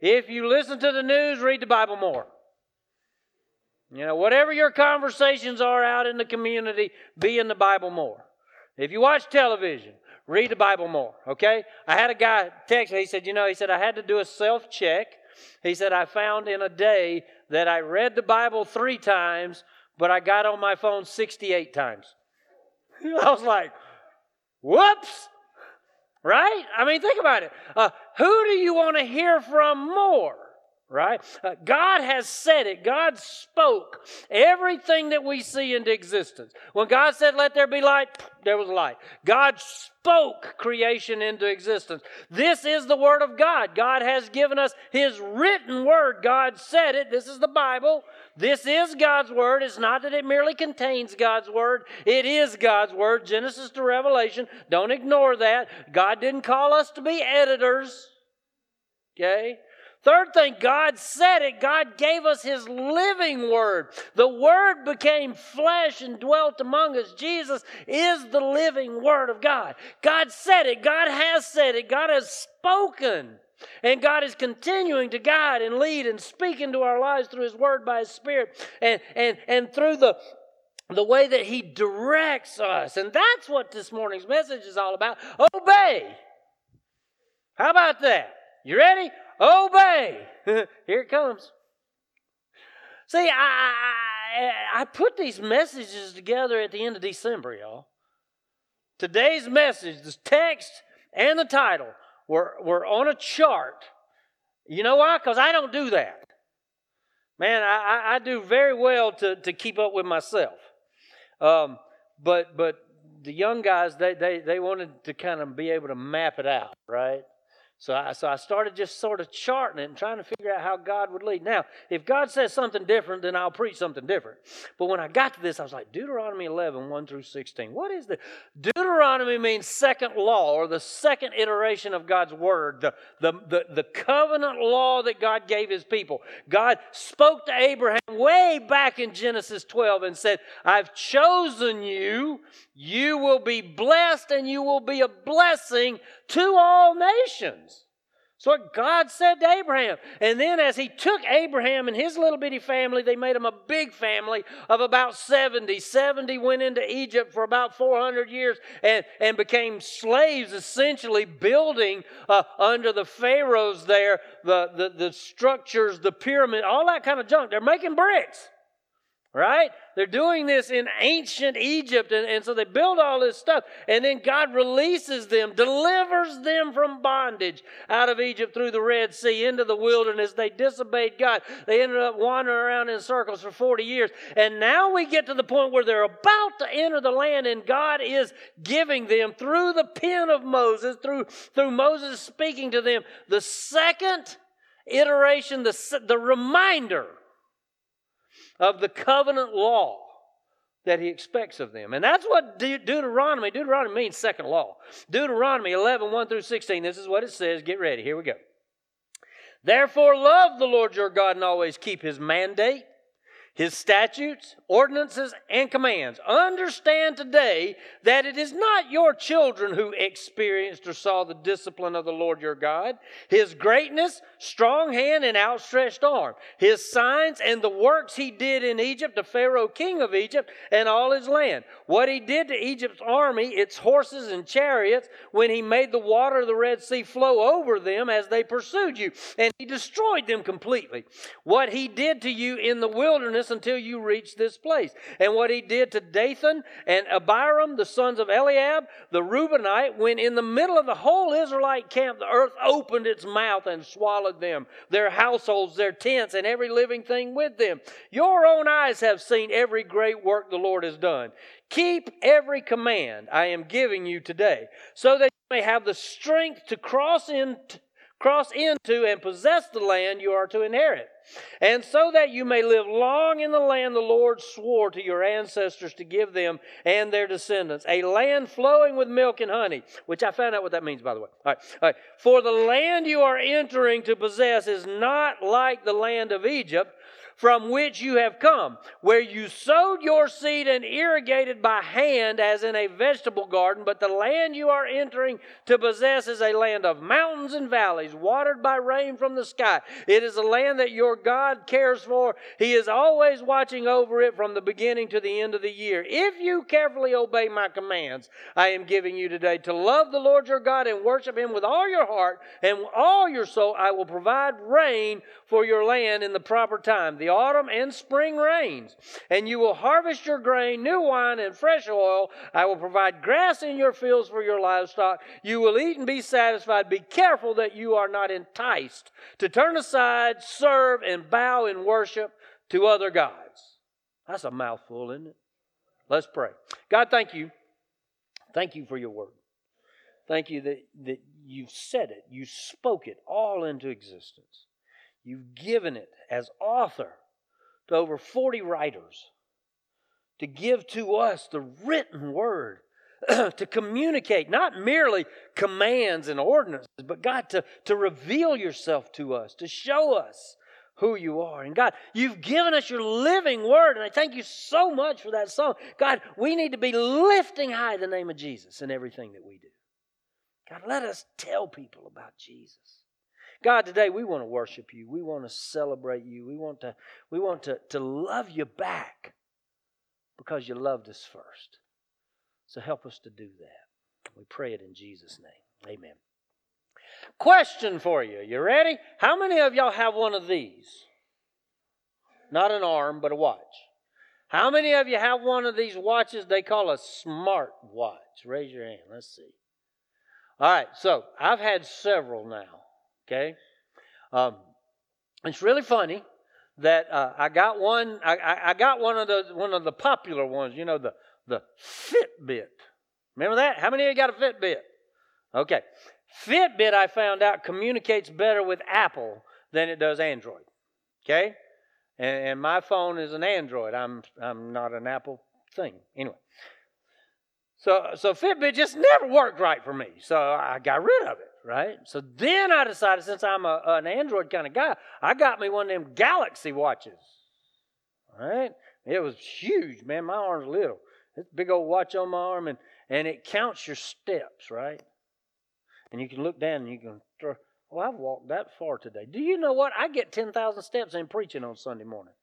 If you listen to the news, read the Bible more. You know, whatever your conversations are out in the community, be in the Bible more. If you watch television, read the Bible more, okay? I had a guy text me, he said, you know, he said, I had to do a self check. He said, I found in a day that I read the Bible three times, but I got on my phone 68 times. I was like, whoops. Right? I mean, think about it. Uh, who do you want to hear from more? right? Uh, God has said it. God spoke everything that we see into existence. When God said, Let there be light, there was light. God spoke creation into existence. This is the Word of God. God has given us His written Word. God said it. This is the Bible. This is God's Word. It's not that it merely contains God's Word, it is God's Word. Genesis to Revelation. Don't ignore that. God didn't call us to be editors. Okay? Third thing, God said it. God gave us His living Word. The Word became flesh and dwelt among us. Jesus is the living Word of God. God said it. God has said it. God has spoken. And God is continuing to guide and lead and speak into our lives through His Word by His Spirit and, and, and through the, the way that He directs us. And that's what this morning's message is all about. Obey. How about that? You ready? Obey. Here it comes. See, I, I, I put these messages together at the end of December, y'all. Today's message, the text and the title, were, were on a chart. You know why? Because I don't do that. Man, I, I do very well to, to keep up with myself. Um, but but the young guys, they, they, they wanted to kind of be able to map it out, right? So I, so I started just sort of charting it and trying to figure out how God would lead. Now, if God says something different, then I'll preach something different. But when I got to this, I was like, Deuteronomy 11, 1 through 16. What is the Deuteronomy means second law or the second iteration of God's word, the, the, the, the covenant law that God gave his people. God spoke to Abraham way back in Genesis 12 and said, I've chosen you. You will be blessed and you will be a blessing to all nations. That's what God said to Abraham. And then, as he took Abraham and his little bitty family, they made him a big family of about 70. 70 went into Egypt for about 400 years and, and became slaves, essentially, building uh, under the pharaohs there, the, the, the structures, the pyramid, all that kind of junk. They're making bricks right? They're doing this in ancient Egypt, and, and so they build all this stuff, and then God releases them, delivers them from bondage out of Egypt through the Red Sea into the wilderness. They disobeyed God. They ended up wandering around in circles for 40 years, and now we get to the point where they're about to enter the land, and God is giving them through the pen of Moses, through, through Moses speaking to them, the second iteration, the, the reminder of the covenant law that he expects of them. And that's what De- Deuteronomy, Deuteronomy means second law. Deuteronomy 11, 1 through 16, this is what it says. Get ready. Here we go. Therefore, love the Lord your God and always keep his mandate his statutes, ordinances, and commands. Understand today that it is not your children who experienced or saw the discipline of the Lord your God, his greatness, strong hand, and outstretched arm, his signs, and the works he did in Egypt, the Pharaoh king of Egypt, and all his land. What he did to Egypt's army, its horses and chariots, when he made the water of the Red Sea flow over them as they pursued you, and he destroyed them completely. What he did to you in the wilderness until you reach this place. And what he did to Dathan and Abiram, the sons of Eliab, the Reubenite, when in the middle of the whole Israelite camp, the earth opened its mouth and swallowed them, their households, their tents, and every living thing with them. Your own eyes have seen every great work the Lord has done. Keep every command I am giving you today, so that you may have the strength to cross into cross into and possess the land you are to inherit. And so that you may live long in the land the Lord swore to your ancestors to give them and their descendants, a land flowing with milk and honey, which I found out what that means, by the way. All right, all right. For the land you are entering to possess is not like the land of Egypt from which you have come, where you sowed your seed and irrigated by hand as in a vegetable garden, but the land you are entering to possess is a land of mountains and valleys, watered by rain from the sky. It is a land that your God cares for. He is always watching over it from the beginning to the end of the year. If you carefully obey my commands I am giving you today to love the Lord your God and worship him with all your heart and all your soul, I will provide rain for your land in the proper time. The autumn and spring rains. And you will harvest your grain, new wine, and fresh oil. I will provide grass in your fields for your livestock. You will eat and be satisfied. Be careful that you are not enticed to turn aside, serve, and bow in worship to other gods. That's a mouthful, isn't it? Let's pray. God, thank you. Thank you for your word. Thank you that, that you've said it, you spoke it all into existence. You've given it as author to over 40 writers to give to us the written word, to communicate not merely commands and ordinances, but God, to, to reveal yourself to us, to show us who you are. And God, you've given us your living word, and I thank you so much for that song. God, we need to be lifting high the name of Jesus in everything that we do. God, let us tell people about Jesus. God, today we want to worship you. We want to celebrate you. We want to, we want to, to love you back because you loved us first. So help us to do that. We pray it in Jesus' name. Amen. Question for you. You ready? How many of y'all have one of these? Not an arm, but a watch. How many of you have one of these watches they call a smart watch? Raise your hand. Let's see. All right, so I've had several now. Okay? Um, it's really funny that uh, I got one. I, I, got one of the one of the popular ones. You know the the Fitbit. Remember that? How many of you got a Fitbit? Okay, Fitbit I found out communicates better with Apple than it does Android. Okay, and, and my phone is an Android. I'm I'm not an Apple thing. Anyway, so so Fitbit just never worked right for me. So I got rid of it right? So then I decided, since I'm a, an Android kind of guy, I got me one of them Galaxy watches. Right? It was huge, man. My arm's little. It's a big old watch on my arm, and, and it counts your steps, right? And you can look down and you can throw, well, I've walked that far today. Do you know what? I get 10,000 steps in preaching on Sunday morning.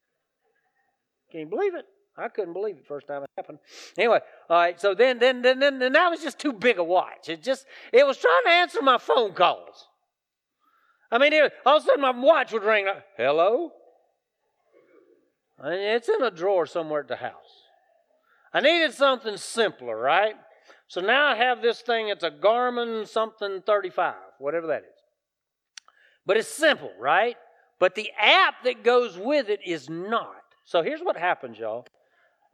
Can you believe it? I couldn't believe it first time it happened. Anyway, all right. So then, then, then, then, then that was just too big a watch. It just, it was trying to answer my phone calls. I mean, it, all of a sudden my watch would ring. Like, Hello. It's in a drawer somewhere at the house. I needed something simpler, right? So now I have this thing. It's a Garmin something 35, whatever that is. But it's simple, right? But the app that goes with it is not. So here's what happens, y'all.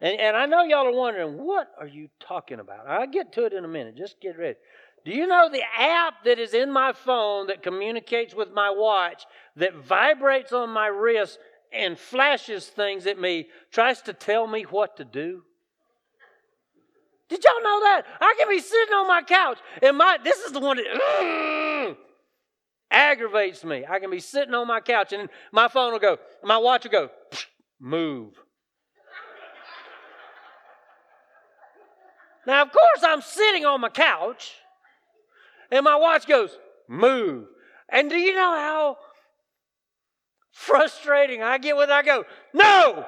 And, and I know y'all are wondering, what are you talking about? I'll get to it in a minute. Just get ready. Do you know the app that is in my phone that communicates with my watch, that vibrates on my wrist and flashes things at me, tries to tell me what to do? Did y'all know that? I can be sitting on my couch and my this is the one that uh, aggravates me. I can be sitting on my couch and my phone will go, my watch will go, move. Now, of course, I'm sitting on my couch and my watch goes, move. And do you know how frustrating I get when I go, no!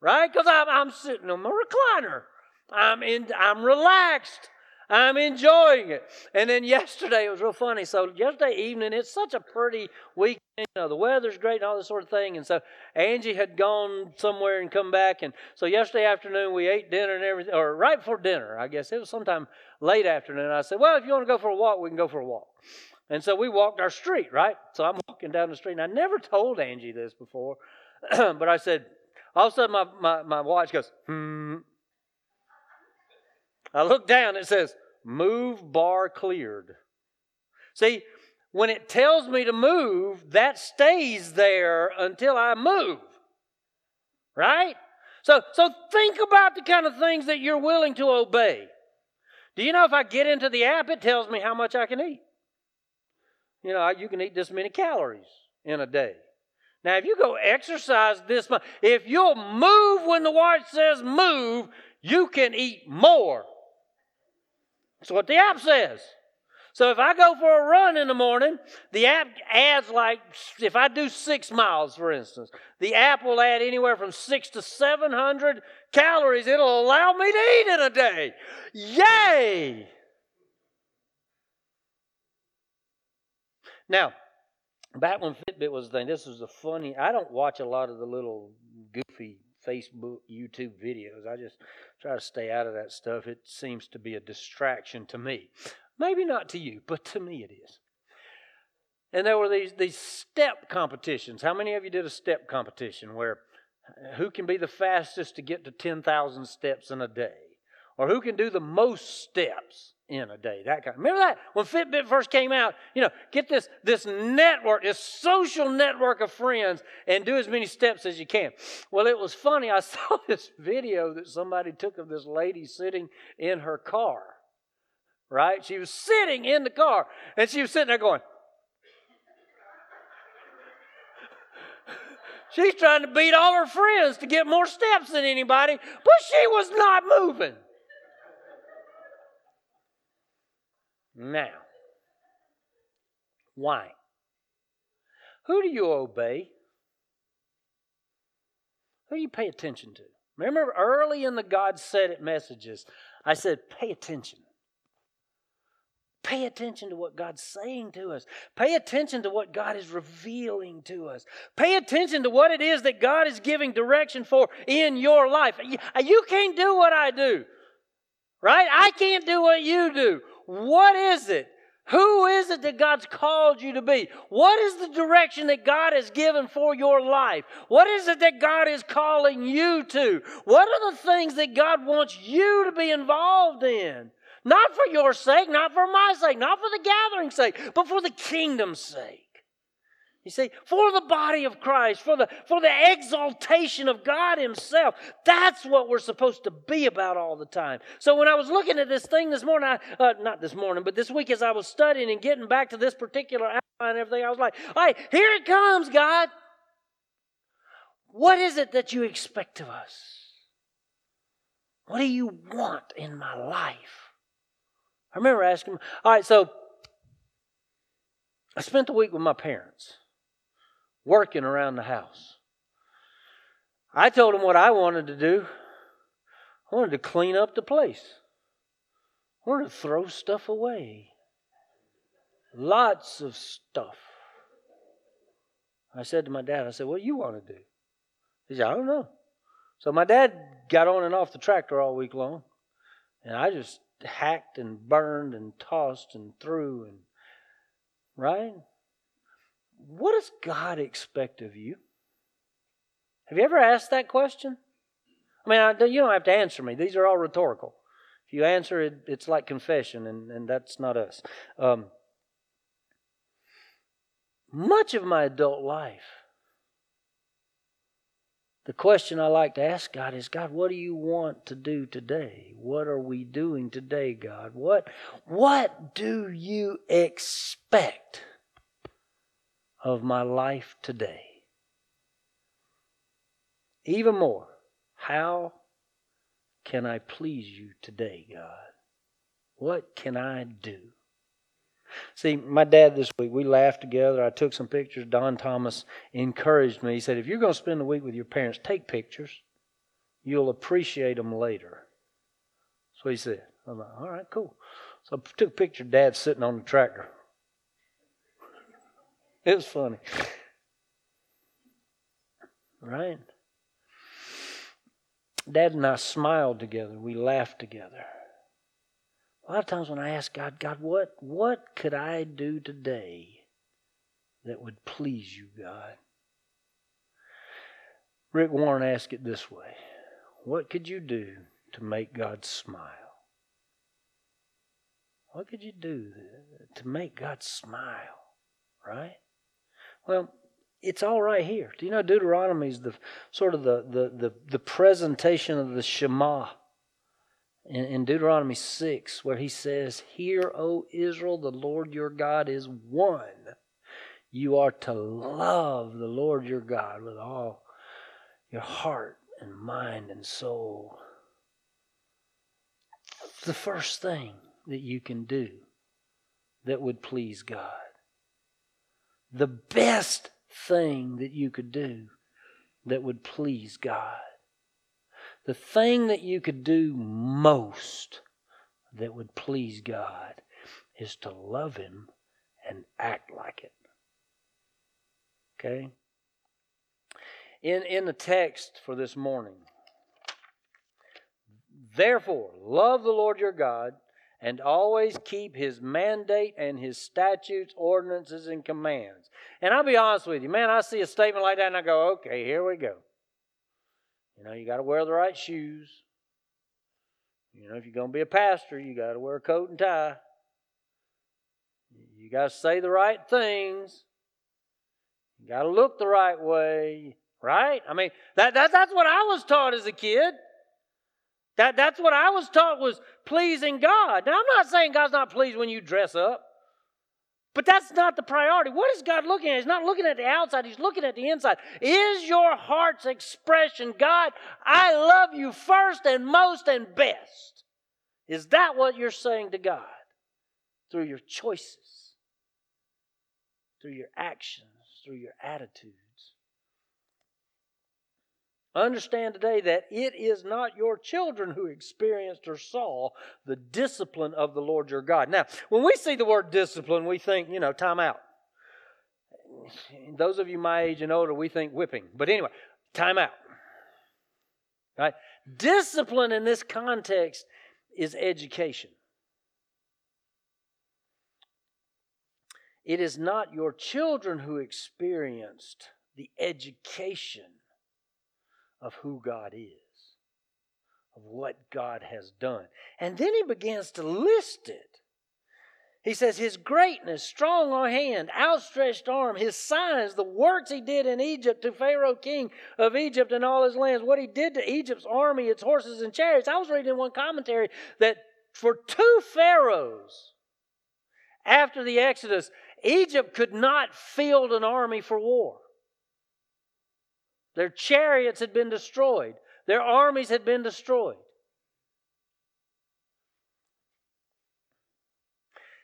Right? Because I'm, I'm sitting on my recliner. I'm, in, I'm relaxed. I'm enjoying it. And then yesterday, it was real funny. So, yesterday evening, it's such a pretty weekend. You know, the weather's great and all this sort of thing. And so, Angie had gone somewhere and come back. And so, yesterday afternoon, we ate dinner and everything, or right before dinner, I guess. It was sometime late afternoon. I said, Well, if you want to go for a walk, we can go for a walk. And so, we walked our street, right? So, I'm walking down the street. And I never told Angie this before, but I said, All of a sudden, my, my, my watch goes, hmm. I look down, it says, move bar cleared. See, when it tells me to move, that stays there until I move. Right? So, so think about the kind of things that you're willing to obey. Do you know if I get into the app, it tells me how much I can eat? You know, you can eat this many calories in a day. Now, if you go exercise this much, if you'll move when the watch says move, you can eat more. That's what the app says. So if I go for a run in the morning, the app adds like, if I do six miles, for instance, the app will add anywhere from six to 700 calories. It'll allow me to eat in a day. Yay! Now, back when Fitbit was the thing, this was a funny, I don't watch a lot of the little goofy Facebook, YouTube videos. I just try to stay out of that stuff. It seems to be a distraction to me. Maybe not to you, but to me it is. And there were these, these step competitions. How many of you did a step competition where uh, who can be the fastest to get to 10,000 steps in a day? Or who can do the most steps in a day? That kind. Remember that when Fitbit first came out? You know, get this this network, this social network of friends, and do as many steps as you can. Well, it was funny. I saw this video that somebody took of this lady sitting in her car, right? She was sitting in the car and she was sitting there going, She's trying to beat all her friends to get more steps than anybody, but she was not moving. Now, why? Who do you obey? Who do you pay attention to? Remember early in the God said it messages, I said, pay attention. Pay attention to what God's saying to us. Pay attention to what God is revealing to us. Pay attention to what it is that God is giving direction for in your life. You can't do what I do, right? I can't do what you do. What is it? Who is it that God's called you to be? What is the direction that God has given for your life? What is it that God is calling you to? What are the things that God wants you to be involved in? Not for your sake, not for my sake, not for the gathering's sake, but for the kingdom's sake. You see, for the body of Christ, for the, for the exaltation of God Himself. That's what we're supposed to be about all the time. So when I was looking at this thing this morning, I, uh, not this morning, but this week as I was studying and getting back to this particular outline and everything, I was like, all right, here it comes, God. What is it that you expect of us? What do you want in my life? I remember asking all right, so I spent the week with my parents, working around the house. I told him what I wanted to do. I wanted to clean up the place. I wanted to throw stuff away. Lots of stuff. I said to my dad, I said, What do you want to do? He said, I don't know. So my dad got on and off the tractor all week long, and I just hacked and burned and tossed and threw and right? What does God expect of you? Have you ever asked that question? I mean, I, you don't have to answer me. These are all rhetorical. If you answer it, it's like confession, and, and that's not us. Um, much of my adult life, the question I like to ask God is God, what do you want to do today? What are we doing today, God? What, what do you expect of my life today? Even more, how can I please you today, God? What can I do? See, my dad this week, we laughed together. I took some pictures. Don Thomas encouraged me. He said, If you're going to spend the week with your parents, take pictures. You'll appreciate them later. So he said. I'm like, All right, cool. So I took a picture of dad sitting on the tractor. It was funny. Right? Dad and I smiled together. We laughed together. A lot of times when I ask God, God, what, what could I do today that would please you, God? Rick Warren asked it this way What could you do to make God smile? What could you do to make God smile? right? Well, it's all right here. Do you know Deuteronomy is the sort of the, the, the, the presentation of the Shema in, in Deuteronomy 6, where he says, Hear, O Israel, the Lord your God is one. You are to love the Lord your God with all your heart and mind and soul. The first thing that you can do that would please God. The best thing that you could do that would please God. The thing that you could do most that would please God is to love Him and act like it. Okay? In, in the text for this morning, therefore, love the Lord your God and always keep his mandate and his statutes, ordinances, and commands. And I'll be honest with you, man, I see a statement like that and I go, okay, here we go. You know, you got to wear the right shoes. You know, if you're going to be a pastor, you got to wear a coat and tie. You got to say the right things. You got to look the right way, right? I mean, that, that, that's what I was taught as a kid. That, that's what I was taught was pleasing God. Now, I'm not saying God's not pleased when you dress up, but that's not the priority. What is God looking at? He's not looking at the outside, He's looking at the inside. Is your heart's expression, God, I love you first and most and best? Is that what you're saying to God through your choices, through your actions, through your attitudes? Understand today that it is not your children who experienced or saw the discipline of the Lord your God. Now, when we see the word discipline, we think, you know, time out. Those of you my age and older, we think whipping. But anyway, time out. Right? Discipline in this context is education. It is not your children who experienced the education of who God is, of what God has done. And then he begins to list it. He says, His greatness, strong on hand, outstretched arm, His signs, the works He did in Egypt to Pharaoh, king of Egypt and all his lands, what He did to Egypt's army, its horses and chariots. I was reading in one commentary that for two Pharaohs after the Exodus, Egypt could not field an army for war. Their chariots had been destroyed, their armies had been destroyed.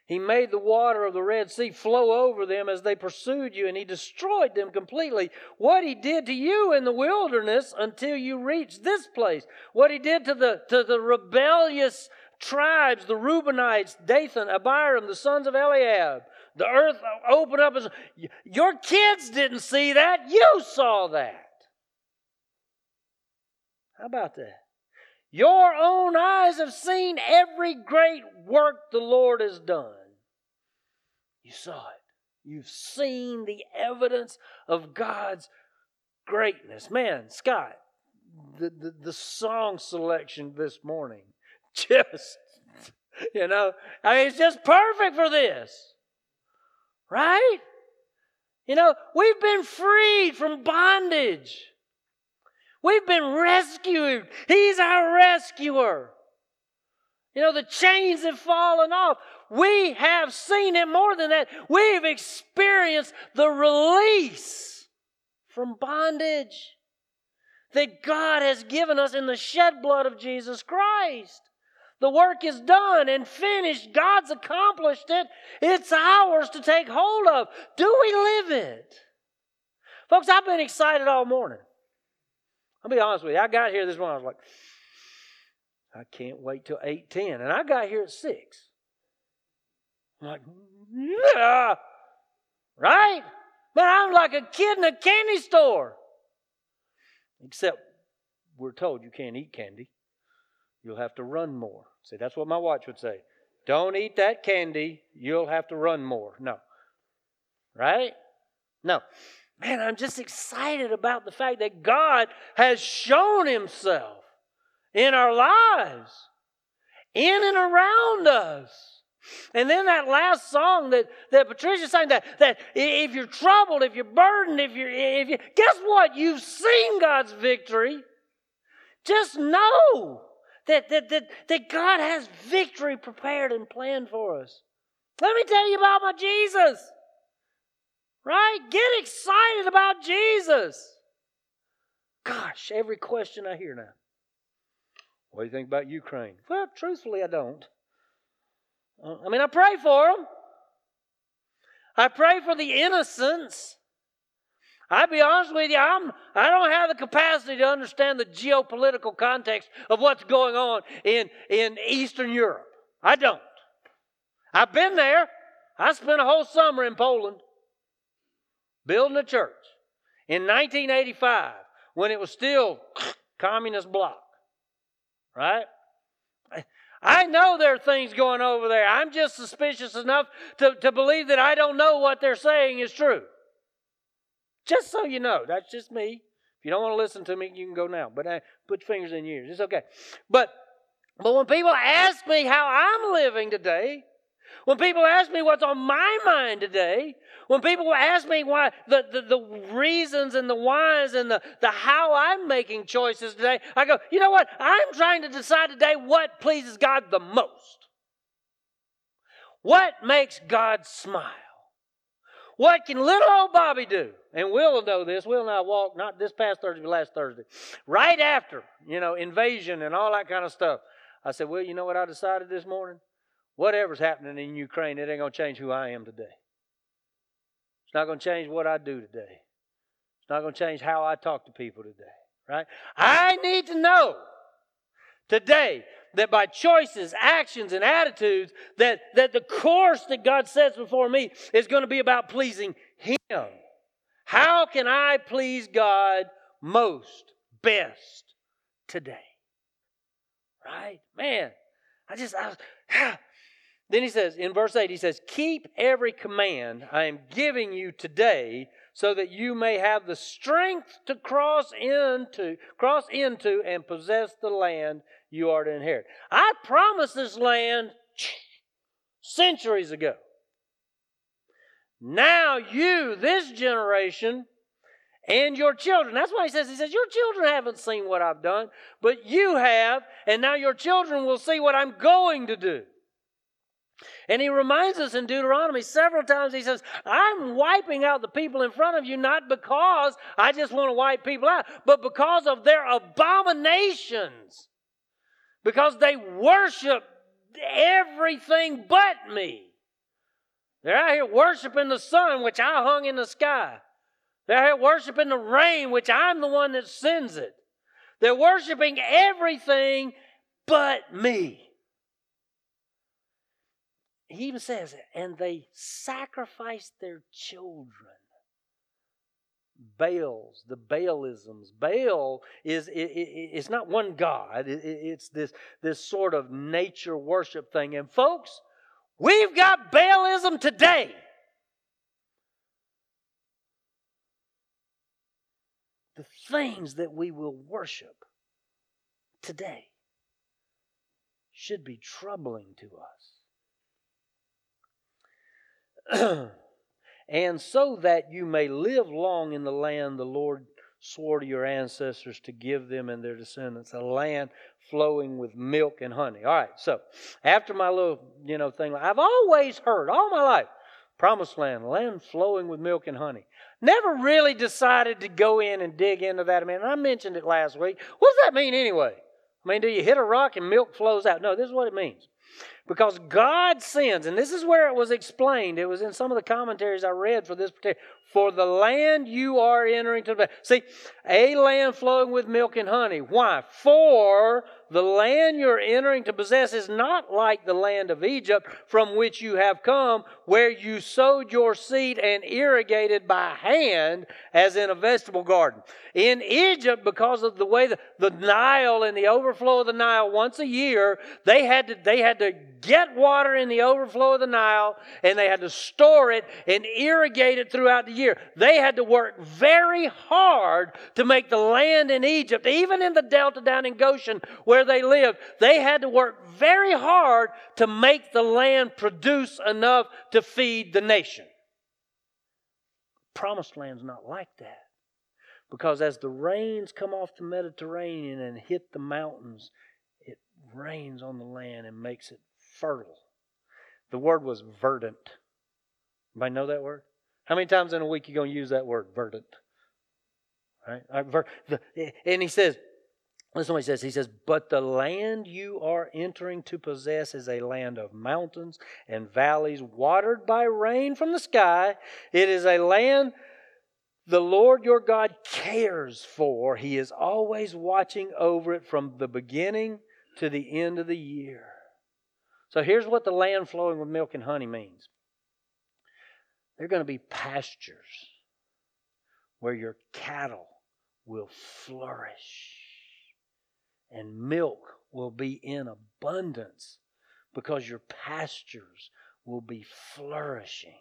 He made the water of the Red Sea flow over them as they pursued you, and He destroyed them completely. What He did to you in the wilderness until you reached this place, what He did to the, to the rebellious tribes, the Reubenites, Dathan, Abiram, the sons of Eliab, the earth opened up. As, your kids didn't see that, you saw that. How about that? Your own eyes have seen every great work the Lord has done. You saw it. You've seen the evidence of God's greatness. Man, Scott, the, the, the song selection this morning, just, you know, I mean, it's just perfect for this. Right? You know, we've been freed from bondage. We've been rescued. He's our rescuer. You know, the chains have fallen off. We have seen it more than that. We've experienced the release from bondage that God has given us in the shed blood of Jesus Christ. The work is done and finished. God's accomplished it. It's ours to take hold of. Do we live it? Folks, I've been excited all morning. I'll be honest with you. I got here this morning. I was like, I can't wait till eight ten, and I got here at six. I'm like, yeah, right? Man, I'm like a kid in a candy store. Except we're told you can't eat candy. You'll have to run more. See, that's what my watch would say. Don't eat that candy. You'll have to run more. No. Right? No man, I'm just excited about the fact that God has shown Himself in our lives, in and around us. And then that last song that, that Patricia sang that, that if you're troubled, if you're burdened, if you're if you guess what? You've seen God's victory. Just know that, that, that, that God has victory prepared and planned for us. Let me tell you about my Jesus. Right? Get excited about Jesus. Gosh, every question I hear now. What do you think about Ukraine? Well, truthfully, I don't. Uh, I mean, I pray for them. I pray for the innocents. I'll be honest with you, I'm, I don't have the capacity to understand the geopolitical context of what's going on in, in Eastern Europe. I don't. I've been there. I spent a whole summer in Poland building a church in 1985 when it was still communist bloc. Right? I know there are things going over there. I'm just suspicious enough to, to believe that I don't know what they're saying is true. Just so you know, that's just me. If you don't want to listen to me, you can go now. But I put your fingers in your ears. It's okay. But but when people ask me how I'm living today, when people ask me what's on my mind today, when people ask me why the, the, the, reasons and the whys and the, the how I'm making choices today, I go, you know what? I'm trying to decide today what pleases God the most. What makes God smile? What can little old Bobby do? And Will will know this. Will and I walked, not this past Thursday, but last Thursday, right after, you know, invasion and all that kind of stuff. I said, Well, you know what I decided this morning? Whatever's happening in Ukraine, it ain't going to change who I am today. It's not going to change what I do today. It's not going to change how I talk to people today, right? I need to know today that by choices, actions, and attitudes, that, that the course that God sets before me is going to be about pleasing Him. How can I please God most, best today? Right? Man, I just, I, then he says, in verse 8, he says, Keep every command I am giving you today so that you may have the strength to cross into, cross into and possess the land you are to inherit. I promised this land centuries ago. Now you, this generation, and your children. That's why he says, he says, Your children haven't seen what I've done, but you have, and now your children will see what I'm going to do. And he reminds us in Deuteronomy several times, he says, I'm wiping out the people in front of you not because I just want to wipe people out, but because of their abominations. Because they worship everything but me. They're out here worshiping the sun, which I hung in the sky. They're out here worshiping the rain, which I'm the one that sends it. They're worshiping everything but me he even says, and they sacrificed their children. Baals, the Baalisms. Baal is it, it, it's not one god. It, it's this this sort of nature worship thing. And folks, we've got Baalism today. The things that we will worship today should be troubling to us. and so that you may live long in the land the Lord swore to your ancestors to give them and their descendants a land flowing with milk and honey. All right, so after my little, you know, thing, I've always heard all my life, promised land, land flowing with milk and honey. Never really decided to go in and dig into that. I mean, I mentioned it last week. What does that mean anyway? I mean, do you hit a rock and milk flows out? No, this is what it means. Because God sends, and this is where it was explained. It was in some of the commentaries I read for this particular. For the land you are entering to. See, a land flowing with milk and honey. Why? For the land you're entering to possess is not like the land of Egypt from which you have come, where you sowed your seed and irrigated by hand as in a vegetable garden. In Egypt, because of the way the, the Nile and the overflow of the Nile once a year, they had to, they had had to get water in the overflow of the Nile and they had to store it and irrigate it throughout the year. They had to work very hard to make the land in Egypt, even in the delta down in Goshen where they lived, they had to work very hard to make the land produce enough to feed the nation. Promised land's not like that. Because as the rains come off the Mediterranean and hit the mountains, rains on the land and makes it fertile. The word was verdant. Anybody know that word? How many times in a week you going to use that word, verdant? Right? Uh, and he says, listen what he says. He says, But the land you are entering to possess is a land of mountains and valleys, watered by rain from the sky. It is a land the Lord your God cares for. He is always watching over it from the beginning to the end of the year. So here's what the land flowing with milk and honey means they're going to be pastures where your cattle will flourish and milk will be in abundance because your pastures will be flourishing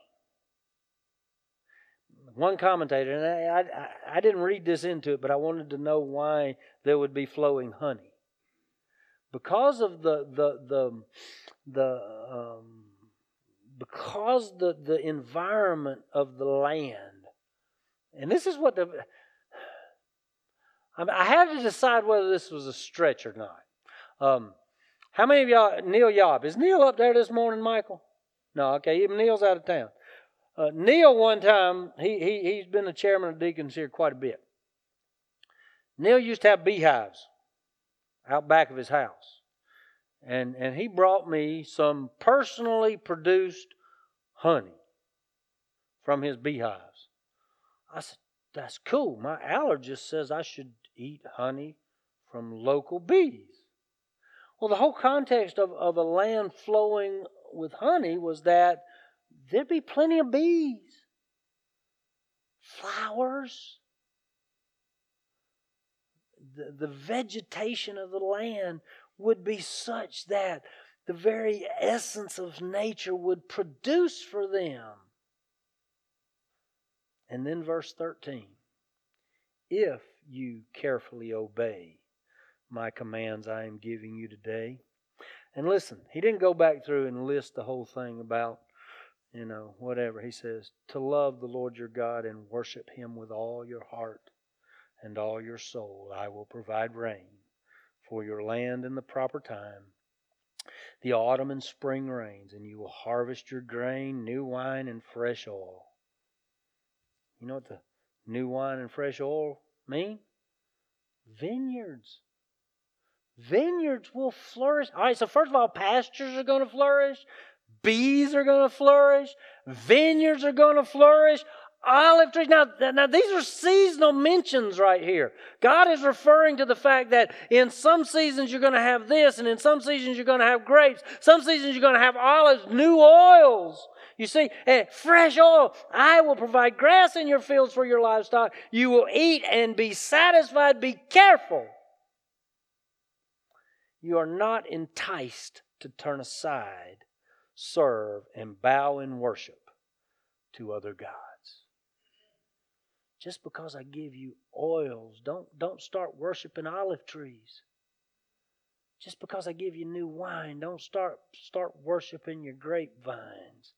one commentator, and I, I, I, didn't read this into it, but I wanted to know why there would be flowing honey. Because of the the the the um, because the the environment of the land, and this is what the I, mean, I had to decide whether this was a stretch or not. Um, how many of y'all Neil Yob is Neil up there this morning, Michael? No, okay, even Neil's out of town. Uh, Neil, one time, he, he, he's been the chairman of deacons here quite a bit. Neil used to have beehives out back of his house. And, and he brought me some personally produced honey from his beehives. I said, That's cool. My allergist says I should eat honey from local bees. Well, the whole context of, of a land flowing with honey was that there'd be plenty of bees, flowers. The, the vegetation of the land would be such that the very essence of nature would produce for them. And then verse 13 if you carefully obey my commands I am giving you today. And listen, he didn't go back through and list the whole thing about you know, whatever. He says, to love the Lord your God and worship him with all your heart and all your soul. I will provide rain for your land in the proper time, the autumn and spring rains, and you will harvest your grain, new wine, and fresh oil. You know what the new wine and fresh oil mean? Vineyards. Vineyards will flourish. All right, so first of all, pastures are going to flourish. Bees are going to flourish. Vineyards are going to flourish. Olive trees. Now, now, these are seasonal mentions right here. God is referring to the fact that in some seasons you're going to have this, and in some seasons you're going to have grapes. Some seasons you're going to have olives, new oils. You see, and fresh oil. I will provide grass in your fields for your livestock. You will eat and be satisfied. Be careful. You are not enticed to turn aside serve, and bow in worship to other gods. Just because I give you oils, don't, don't start worshiping olive trees. Just because I give you new wine, don't start, start worshiping your grapevines.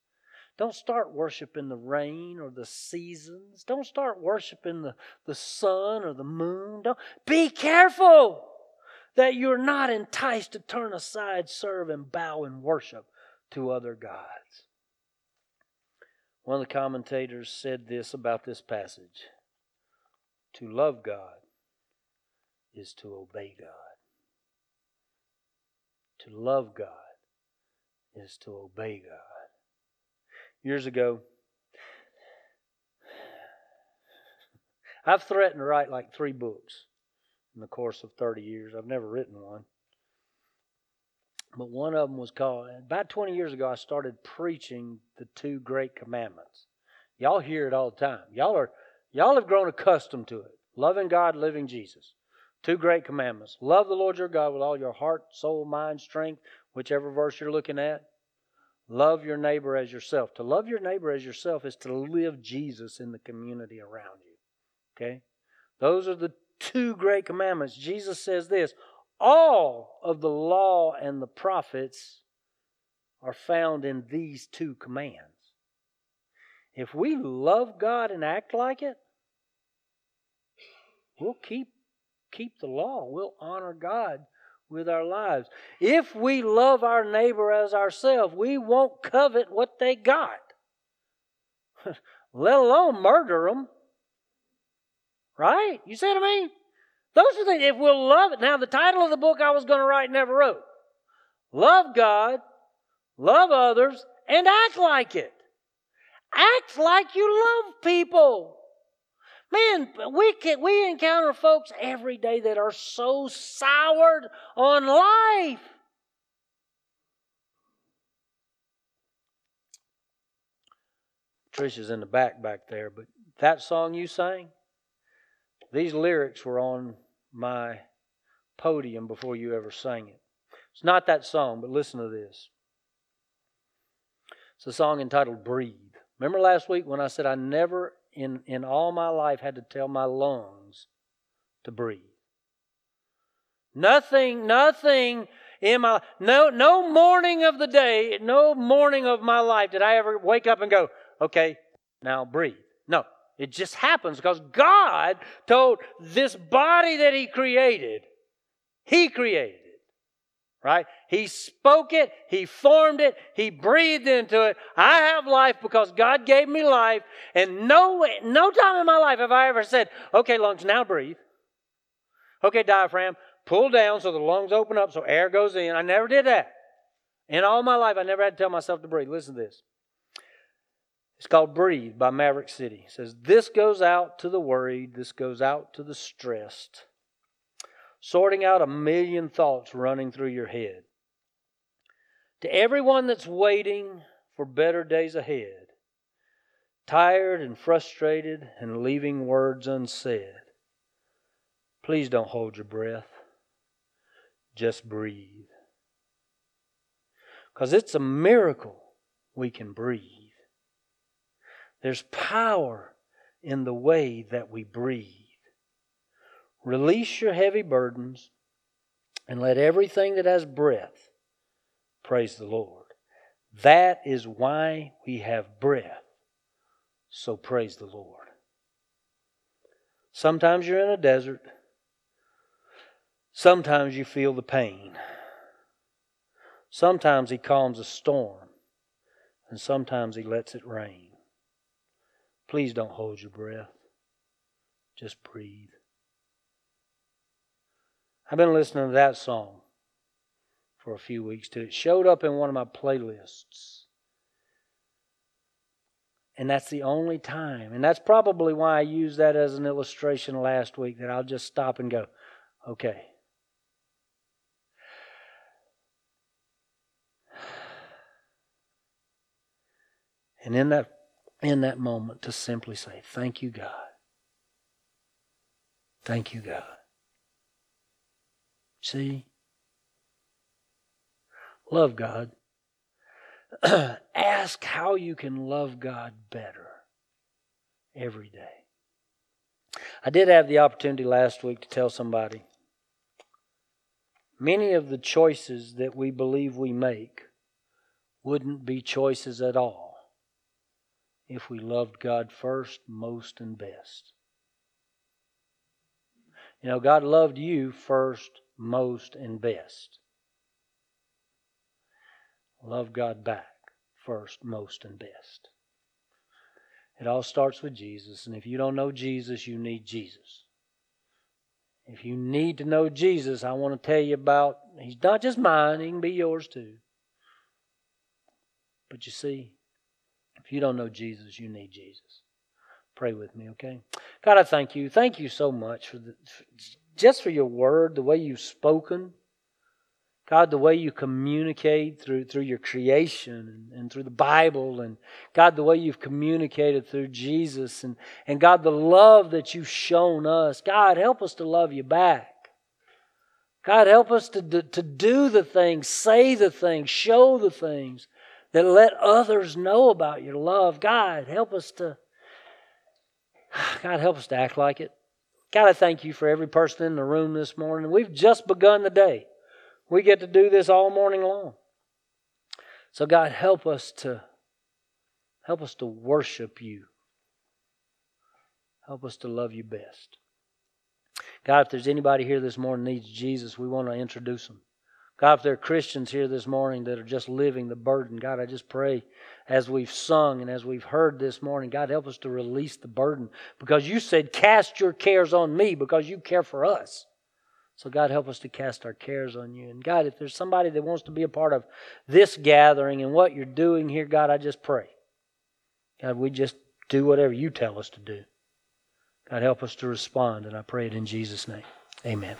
Don't start worshiping the rain or the seasons. Don't start worshiping the, the sun or the moon. Don't, be careful that you're not enticed to turn aside, serve, and bow in worship to other gods. One of the commentators said this about this passage To love God is to obey God. To love God is to obey God. Years ago, I've threatened to write like three books in the course of 30 years. I've never written one. But one of them was called, about 20 years ago, I started preaching the two great commandments. Y'all hear it all the time. Y'all are, y'all have grown accustomed to it. Loving God, living Jesus. Two great commandments. Love the Lord your God with all your heart, soul, mind, strength, whichever verse you're looking at. Love your neighbor as yourself. To love your neighbor as yourself is to live Jesus in the community around you. Okay? Those are the two great commandments. Jesus says this all of the law and the prophets are found in these two commands. If we love God and act like it, we'll keep keep the law. We'll honor God with our lives. If we love our neighbor as ourselves, we won't covet what they got, let alone murder them. Right? You see what I mean? Those are the things, if we'll love it. Now, the title of the book I was going to write never wrote. Love God, love others, and act like it. Act like you love people. Man, we can, we encounter folks every day that are so soured on life. Trisha's in the back back there, but that song you sang, these lyrics were on my podium before you ever sang it. It's not that song, but listen to this. It's a song entitled Breathe. Remember last week when I said I never in, in all my life had to tell my lungs to breathe? Nothing, nothing in my no no morning of the day, no morning of my life did I ever wake up and go, okay, now breathe. No. It just happens because God told this body that He created, He created. Right? He spoke it, He formed it, He breathed into it. I have life because God gave me life. And no, no time in my life have I ever said, okay, lungs, now breathe. Okay, diaphragm, pull down so the lungs open up so air goes in. I never did that. In all my life, I never had to tell myself to breathe. Listen to this. It's called Breathe by Maverick City. It says, This goes out to the worried, this goes out to the stressed, sorting out a million thoughts running through your head. To everyone that's waiting for better days ahead, tired and frustrated and leaving words unsaid, please don't hold your breath. Just breathe. Because it's a miracle we can breathe. There's power in the way that we breathe. Release your heavy burdens and let everything that has breath praise the Lord. That is why we have breath. So praise the Lord. Sometimes you're in a desert. Sometimes you feel the pain. Sometimes He calms a storm. And sometimes He lets it rain. Please don't hold your breath. Just breathe. I've been listening to that song for a few weeks too. It showed up in one of my playlists. And that's the only time. And that's probably why I used that as an illustration last week that I'll just stop and go, okay. And in that in that moment to simply say, Thank you, God. Thank you, God. See? Love God. Ask how you can love God better every day. I did have the opportunity last week to tell somebody many of the choices that we believe we make wouldn't be choices at all if we loved God first, most, and best. You know, God loved you first, most, and best. Love God back first, most, and best. It all starts with Jesus, and if you don't know Jesus, you need Jesus. If you need to know Jesus, I want to tell you about, he's not just mine, he can be yours too. But you see, if you don't know Jesus, you need Jesus. Pray with me, okay? God, I thank you. Thank you so much for the, just for your word, the way you've spoken. God, the way you communicate through, through your creation and, and, through the Bible, and God, the way you've communicated through Jesus, and, and God, the love that you've shown us. God, help us to love you back. God, help us to, to, to do the things, say the things, show the things that let others know about your love. God, help us to God, help us to act like it. God, I thank you for every person in the room this morning. We've just begun the day. We get to do this all morning long. So God, help us to help us to worship you. Help us to love you best. God, if there's anybody here this morning needs Jesus, we want to introduce them. God, if there are Christians here this morning that are just living the burden, God, I just pray as we've sung and as we've heard this morning, God, help us to release the burden because you said, Cast your cares on me because you care for us. So, God, help us to cast our cares on you. And, God, if there's somebody that wants to be a part of this gathering and what you're doing here, God, I just pray. God, we just do whatever you tell us to do. God, help us to respond, and I pray it in Jesus' name. Amen.